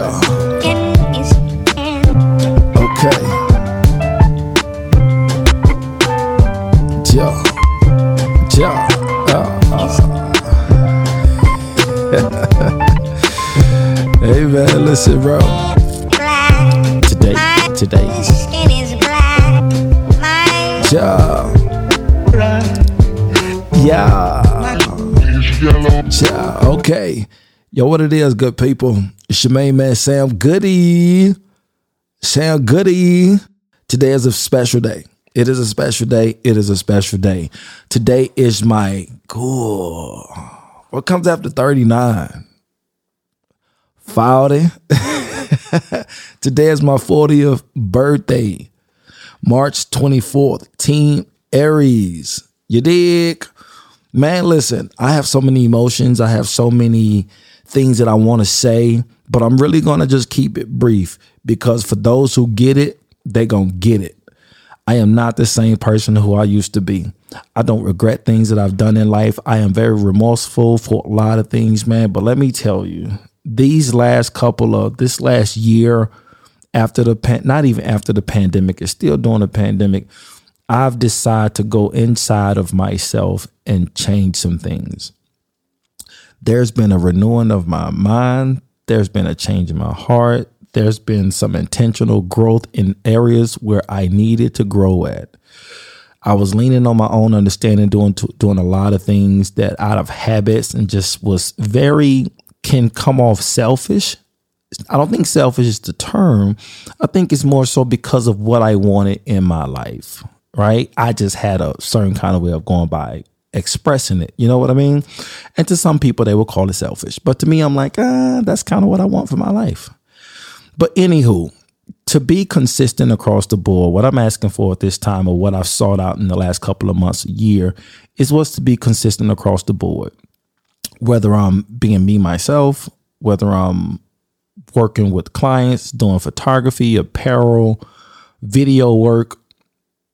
Yeah. Okay. Yeah. Yeah. hey man, listen, bro. Today, today. Yo, what it is, good people? It's your main man, Sam Goodie. Sam Goodie. Today is a special day. It is a special day. It is a special day. Today is my cool. What comes after 39? 40. Today is my 40th birthday. March 24th. Team Aries. You dig? Man, listen, I have so many emotions. I have so many things that I want to say, but I'm really going to just keep it brief because for those who get it, they going to get it. I am not the same person who I used to be. I don't regret things that I've done in life. I am very remorseful for a lot of things, man. But let me tell you, these last couple of this last year after the pan, not even after the pandemic, it's still during the pandemic. I've decided to go inside of myself and change some things. There's been a renewing of my mind. There's been a change in my heart there's been some intentional growth in areas where I needed to grow at. I was leaning on my own understanding, doing doing a lot of things that out of habits and just was very can come off selfish. I don't think selfish is the term. I think it's more so because of what I wanted in my life. Right? I just had a certain kind of way of going by expressing it. You know what I mean? And to some people, they will call it selfish. But to me, I'm like, ah, that's kind of what I want for my life. But anywho, to be consistent across the board, what I'm asking for at this time, or what I've sought out in the last couple of months, year, is what's to be consistent across the board. Whether I'm being me myself, whether I'm working with clients, doing photography, apparel, video work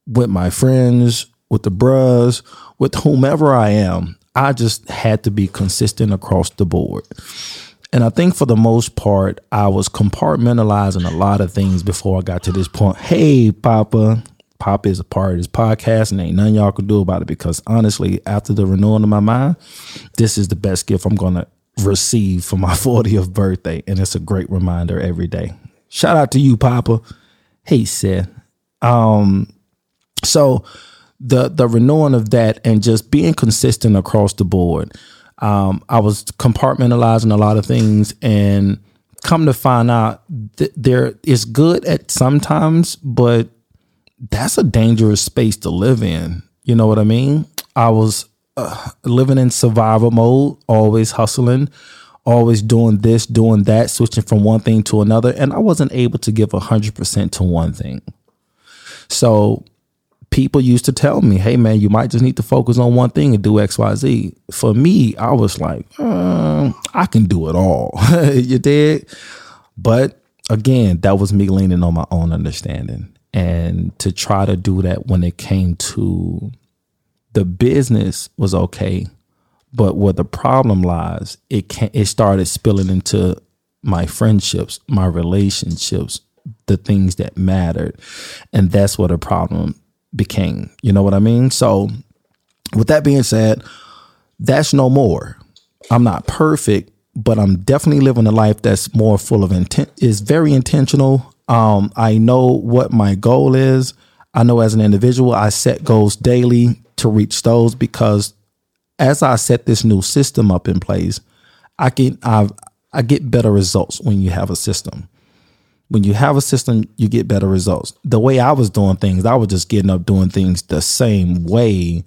with my friends, with the bros, with whomever I am, I just had to be consistent across the board. And I think for the most part, I was compartmentalizing a lot of things before I got to this point. Hey, Papa. Papa is a part of this podcast, and ain't nothing y'all can do about it because honestly, after the renewing of my mind, this is the best gift I'm gonna receive for my 40th birthday. And it's a great reminder every day. Shout out to you, Papa. Hey, Seth. Um, so the the renewing of that and just being consistent across the board um, I was compartmentalizing a lot of things and come to find out that there is good at sometimes, but that's a dangerous space to live in. You know what I mean? I was uh, living in survival mode, always hustling, always doing this, doing that, switching from one thing to another. And I wasn't able to give 100% to one thing. So people used to tell me, hey man, you might just need to focus on one thing and do XYZ. For me, I was like, uh, I can do it all. you did? But again, that was me leaning on my own understanding. And to try to do that when it came to the business was okay. But where the problem lies, it can it started spilling into my friendships, my relationships, the things that mattered. And that's what a problem became. You know what I mean? So, with that being said, that's no more. I'm not perfect, but I'm definitely living a life that's more full of intent, is very intentional. Um, I know what my goal is. I know as an individual, I set goals daily to reach those because as I set this new system up in place, I can I I get better results when you have a system when you have a system, you get better results. The way I was doing things, I was just getting up doing things the same way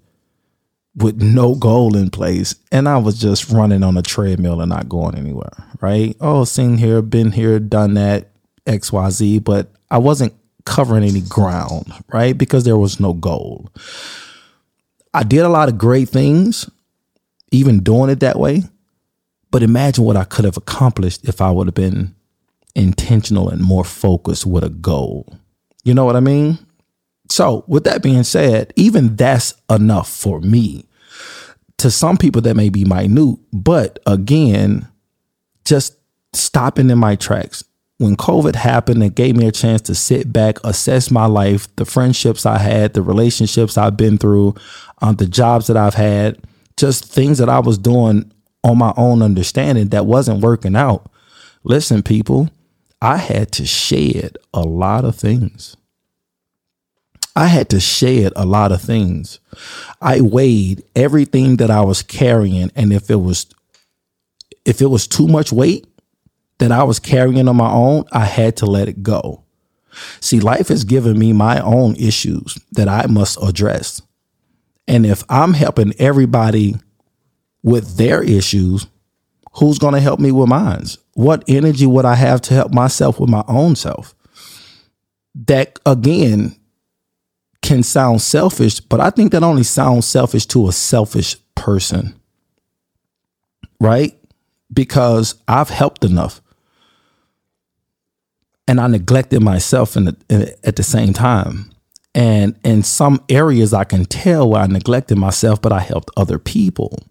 with no goal in place. And I was just running on a treadmill and not going anywhere, right? Oh, seen here, been here, done that, XYZ, but I wasn't covering any ground, right? Because there was no goal. I did a lot of great things, even doing it that way. But imagine what I could have accomplished if I would have been intentional and more focused with a goal. You know what I mean? So, with that being said, even that's enough for me. To some people, that may be minute, but again, just stopping in my tracks, when COVID happened, it gave me a chance to sit back, assess my life, the friendships I had, the relationships I've been through, um, the jobs that I've had, just things that I was doing on my own understanding that wasn't working out. Listen, people, I had to shed a lot of things. I had to shed a lot of things. I weighed everything that I was carrying, and if it was if it was too much weight that I was carrying on my own, I had to let it go. See, life has given me my own issues that I must address. And if I'm helping everybody with their issues, who's going to help me with mine? What energy would I have to help myself with my own self? That again can sound selfish, but I think that only sounds selfish to a selfish person. Right? Because I've helped enough. And I neglected myself in the, in, at the same time. And in some areas, I can tell where I neglected myself, but I helped other people.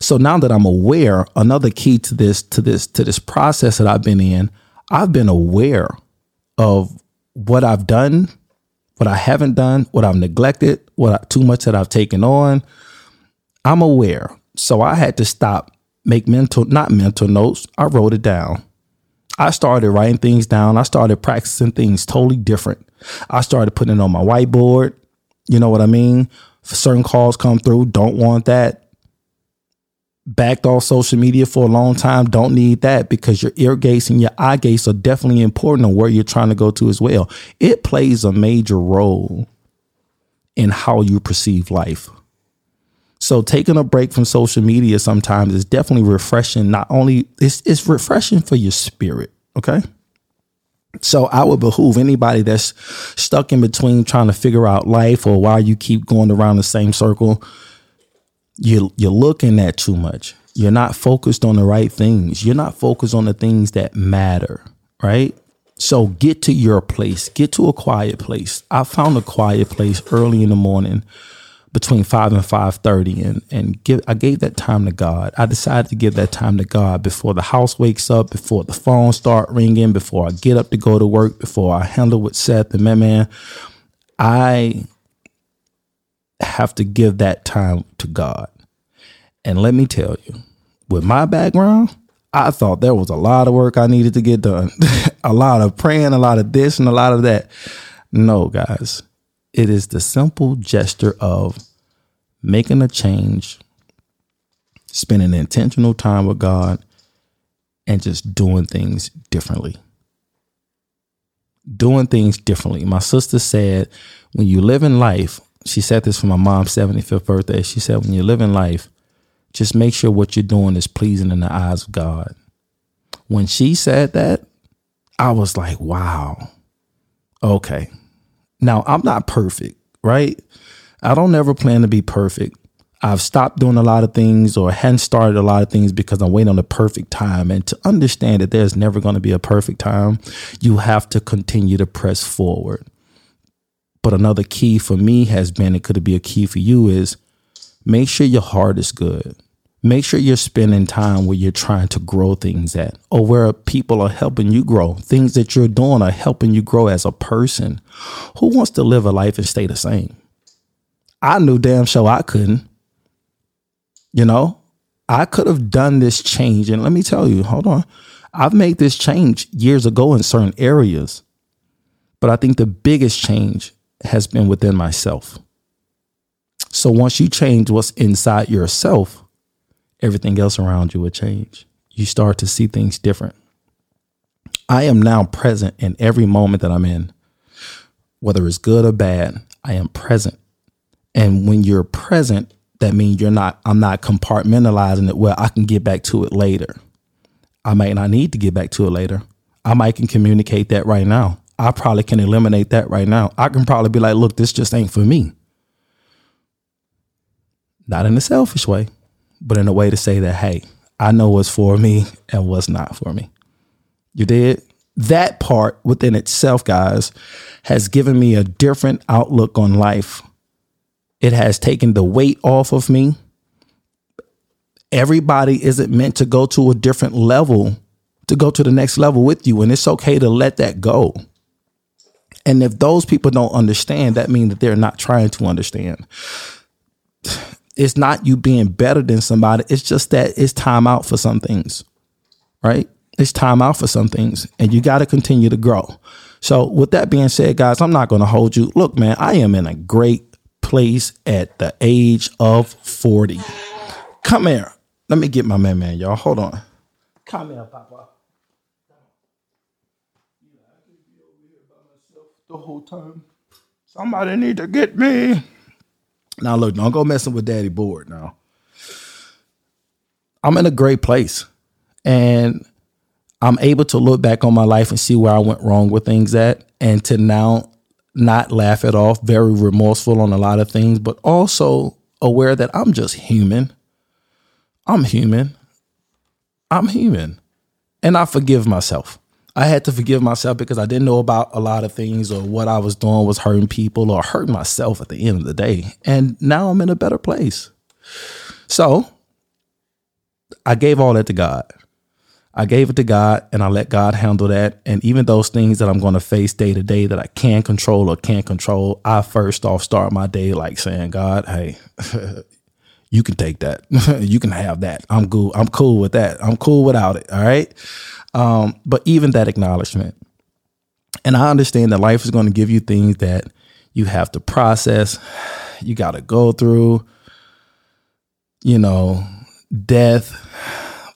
So now that I'm aware, another key to this to this to this process that I've been in, I've been aware of what I've done, what I haven't done, what I've neglected, what I, too much that I've taken on. I'm aware. So I had to stop, make mental, not mental notes. I wrote it down. I started writing things down. I started practicing things totally different. I started putting it on my whiteboard. You know what I mean? certain calls come through, don't want that backed off social media for a long time don't need that because your ear gates and your eye gates are definitely important on where you're trying to go to as well. It plays a major role in how you perceive life. So taking a break from social media sometimes is definitely refreshing. Not only it's it's refreshing for your spirit, okay? So I would behoove anybody that's stuck in between trying to figure out life or why you keep going around the same circle you you're looking at too much. You're not focused on the right things. You're not focused on the things that matter, right? So get to your place. Get to a quiet place. I found a quiet place early in the morning between 5 and 5:30 and and give I gave that time to God. I decided to give that time to God before the house wakes up, before the phone start ringing, before I get up to go to work, before I handle with Seth and man man. I have to give that time to God. And let me tell you, with my background, I thought there was a lot of work I needed to get done. a lot of praying, a lot of this and a lot of that. No, guys. It is the simple gesture of making a change, spending intentional time with God, and just doing things differently. Doing things differently. My sister said, when you live in life, she said this for my mom's 75th birthday. She said, when you live in life, just make sure what you're doing is pleasing in the eyes of God. When she said that, I was like, wow. Okay. Now, I'm not perfect, right? I don't ever plan to be perfect. I've stopped doing a lot of things or hadn't started a lot of things because I'm waiting on the perfect time. And to understand that there's never going to be a perfect time, you have to continue to press forward. But another key for me has been, it could be a key for you, is make sure your heart is good. Make sure you're spending time where you're trying to grow things at or where people are helping you grow. Things that you're doing are helping you grow as a person. Who wants to live a life and stay the same? I knew damn sure I couldn't. You know, I could have done this change. And let me tell you, hold on. I've made this change years ago in certain areas. But I think the biggest change has been within myself. So once you change what's inside yourself, everything else around you will change. You start to see things different. I am now present in every moment that I'm in, whether it's good or bad. I am present. And when you're present, that means you're not, I'm not compartmentalizing it. Well, I can get back to it later. I might not need to get back to it later. I might can communicate that right now. I probably can eliminate that right now. I can probably be like, look, this just ain't for me. Not in a selfish way, but in a way to say that, hey, I know what's for me and what's not for me. You did? That part within itself, guys, has given me a different outlook on life. It has taken the weight off of me. Everybody isn't meant to go to a different level to go to the next level with you. And it's okay to let that go. And if those people don't understand, that means that they're not trying to understand. It's not you being better than somebody. It's just that it's time out for some things, right? It's time out for some things, and you got to continue to grow. So, with that being said, guys, I'm not going to hold you. Look, man, I am in a great place at the age of 40. Come here. Let me get my man, man, y'all. Hold on. Come here, Papa. The whole time. Somebody need to get me. Now, look, don't go messing with Daddy Board now. I'm in a great place. And I'm able to look back on my life and see where I went wrong with things at, and to now not laugh it off, very remorseful on a lot of things, but also aware that I'm just human. I'm human. I'm human. And I forgive myself. I had to forgive myself because I didn't know about a lot of things or what I was doing was hurting people or hurting myself at the end of the day. And now I'm in a better place. So I gave all that to God. I gave it to God and I let God handle that. And even those things that I'm going to face day to day that I can control or can't control, I first off start my day like saying, God, hey, you can take that. you can have that. I'm cool. I'm cool with that. I'm cool without it. All right. Um, but even that acknowledgement. And I understand that life is going to give you things that you have to process, you got to go through, you know, death,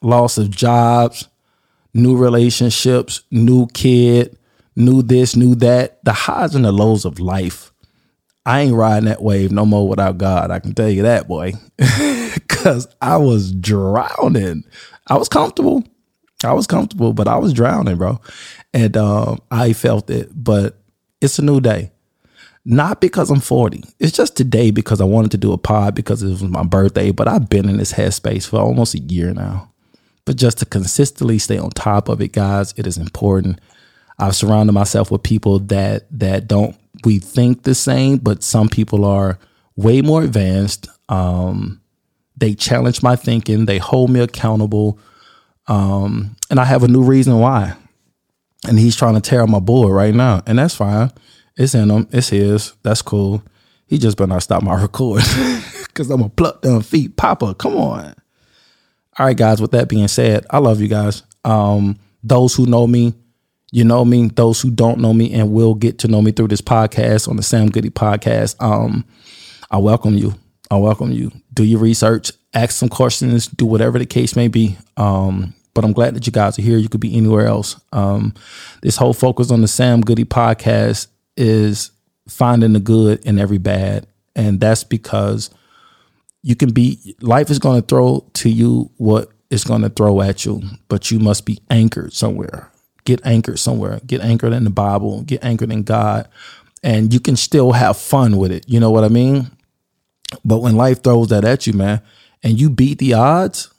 loss of jobs, new relationships, new kid, new this, new that, the highs and the lows of life. I ain't riding that wave no more without God. I can tell you that, boy. Cause I was drowning. I was comfortable. I was comfortable, but I was drowning, bro. And um, I felt it. But it's a new day. Not because I'm 40. It's just today because I wanted to do a pod because it was my birthday. But I've been in this headspace for almost a year now but just to consistently stay on top of it, guys, it is important. I've surrounded myself with people that that don't we think the same, but some people are way more advanced. Um, they challenge my thinking. They hold me accountable, um, and I have a new reason why. And he's trying to tear my board right now, and that's fine. It's in him. It's his. That's cool. He just better not stop my record because I'm gonna pluck them feet. Papa, come on. All right, guys. With that being said, I love you guys. Um, those who know me, you know me. Those who don't know me and will get to know me through this podcast on the Sam Goodie podcast, um, I welcome you. I welcome you. Do your research, ask some questions, do whatever the case may be. Um, but I'm glad that you guys are here. You could be anywhere else. Um, this whole focus on the Sam Goodie podcast is finding the good in every bad, and that's because you can be life is going to throw to you what it's going to throw at you, but you must be anchored somewhere. Get anchored somewhere. Get anchored in the Bible. Get anchored in God, and you can still have fun with it. You know what I mean? But when life throws that at you, man, and you beat the odds,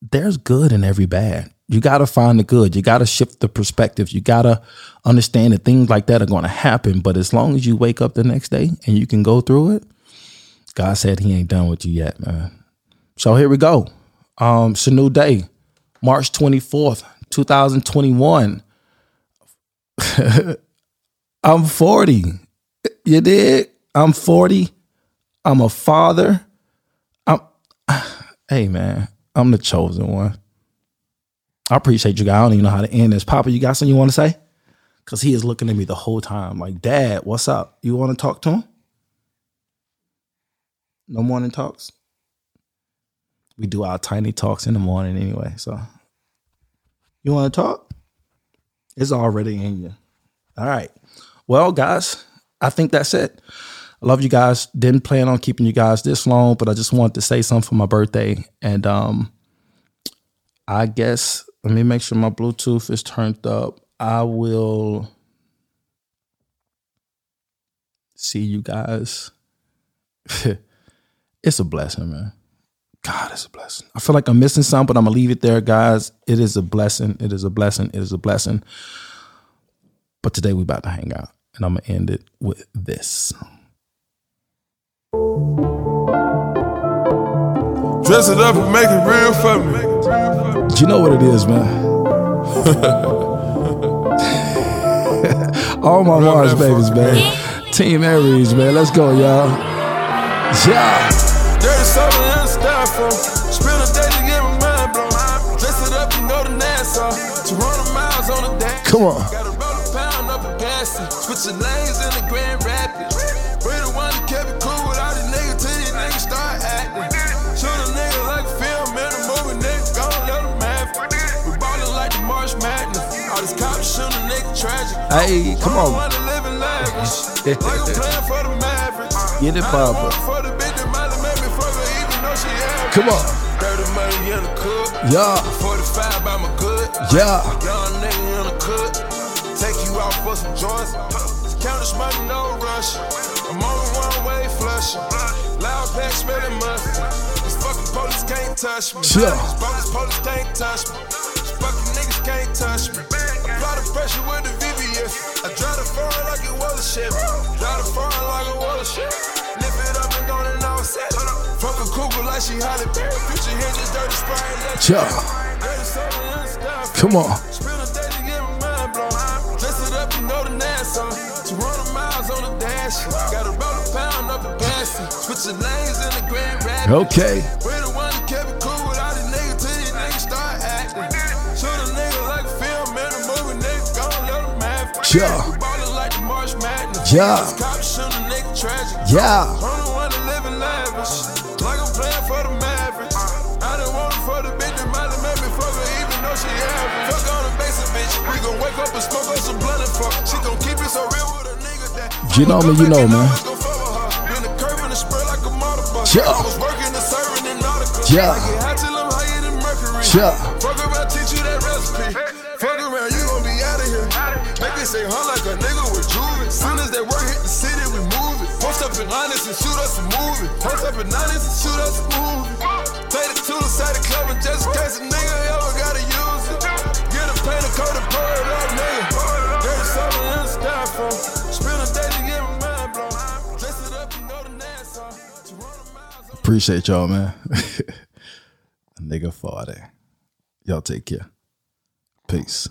there's good in every bad. You got to find the good. You got to shift the perspective. You got to understand that things like that are going to happen. But as long as you wake up the next day and you can go through it, God said he ain't done with you yet, man. So here we go. Um, it's a new day, March 24th, 2021. I'm 40. You did? I'm 40. I'm a father. Hey man, I'm the chosen one. I appreciate you guys. I don't even know how to end this. Papa, you got something you want to say? Cause he is looking at me the whole time, like, Dad, what's up? You want to talk to him? No morning talks. We do our tiny talks in the morning anyway. So you want to talk? It's already in you. All right. Well, guys, I think that's it. I love you guys. Didn't plan on keeping you guys this long, but I just wanted to say something for my birthday. And um I guess let me make sure my Bluetooth is turned up. I will see you guys it's a blessing, man. God, it's a blessing. I feel like I'm missing something, but I'm gonna leave it there, guys. It is a blessing. It is a blessing. It is a blessing. But today we about to hang out, and I'm gonna end it with this. Dress it up and make it real for me. Do you know what it is, man? All my Mars babies, man. Team Aries, man. Let's go, y'all. Yeah. Dirty soda and styrofoam. Spend a day to get my mind blown. Dress it up and go to Nassau. 200 miles on the dash. Come on. Got a roll a pound up a gas. Switching lanes fuck her even though she average. Come on. Dirty money in the cook. Yeah. 45 by my good. Yeah. Young nigga in the cook. Take you out for some joints. Count this money, no rush. I'm on the one way flush. Loud pack smelling mustard. These fucking police can't touch me. These bogus police can't touch me. These fucking niggas can't touch me. Apply the pressure with the VVS. I drive the foreign like it was a Chevy. Drive the foreign like it was a Chevy. Lift it up and go and all set. Fuck a cougar like she Halle Berry. Future spray. Yeah. Dirty soda and. Come on. Spend a day to get my mind blown. Dress it up and go to Nassau. 200 miles on the dash. Got a roll a pound up a gas. Switching lanes in the Grand Rapids. Okay. Yeah. Yeah. Yeah. You know me, you know, man. Yeah. Yeah. Yeah. Fuck around, teach you that recipe. Fuck around, you Me say like a nigga with juvie. Soon as that work hit the city, we move it. Post up in honest and shoot us a movie. Post up in honest and shoot us a movie. To the side of club and just in case a nigga ever gotta use it. Get a paint, a coat, and pour it up, nigga. Dirty soda in the styrofoam. Spend a day to get my mind blown. Dress it up and go to Nassau. 200 miles on Appreciate y'all, man. Nigga 40. Y'all take care. Peace.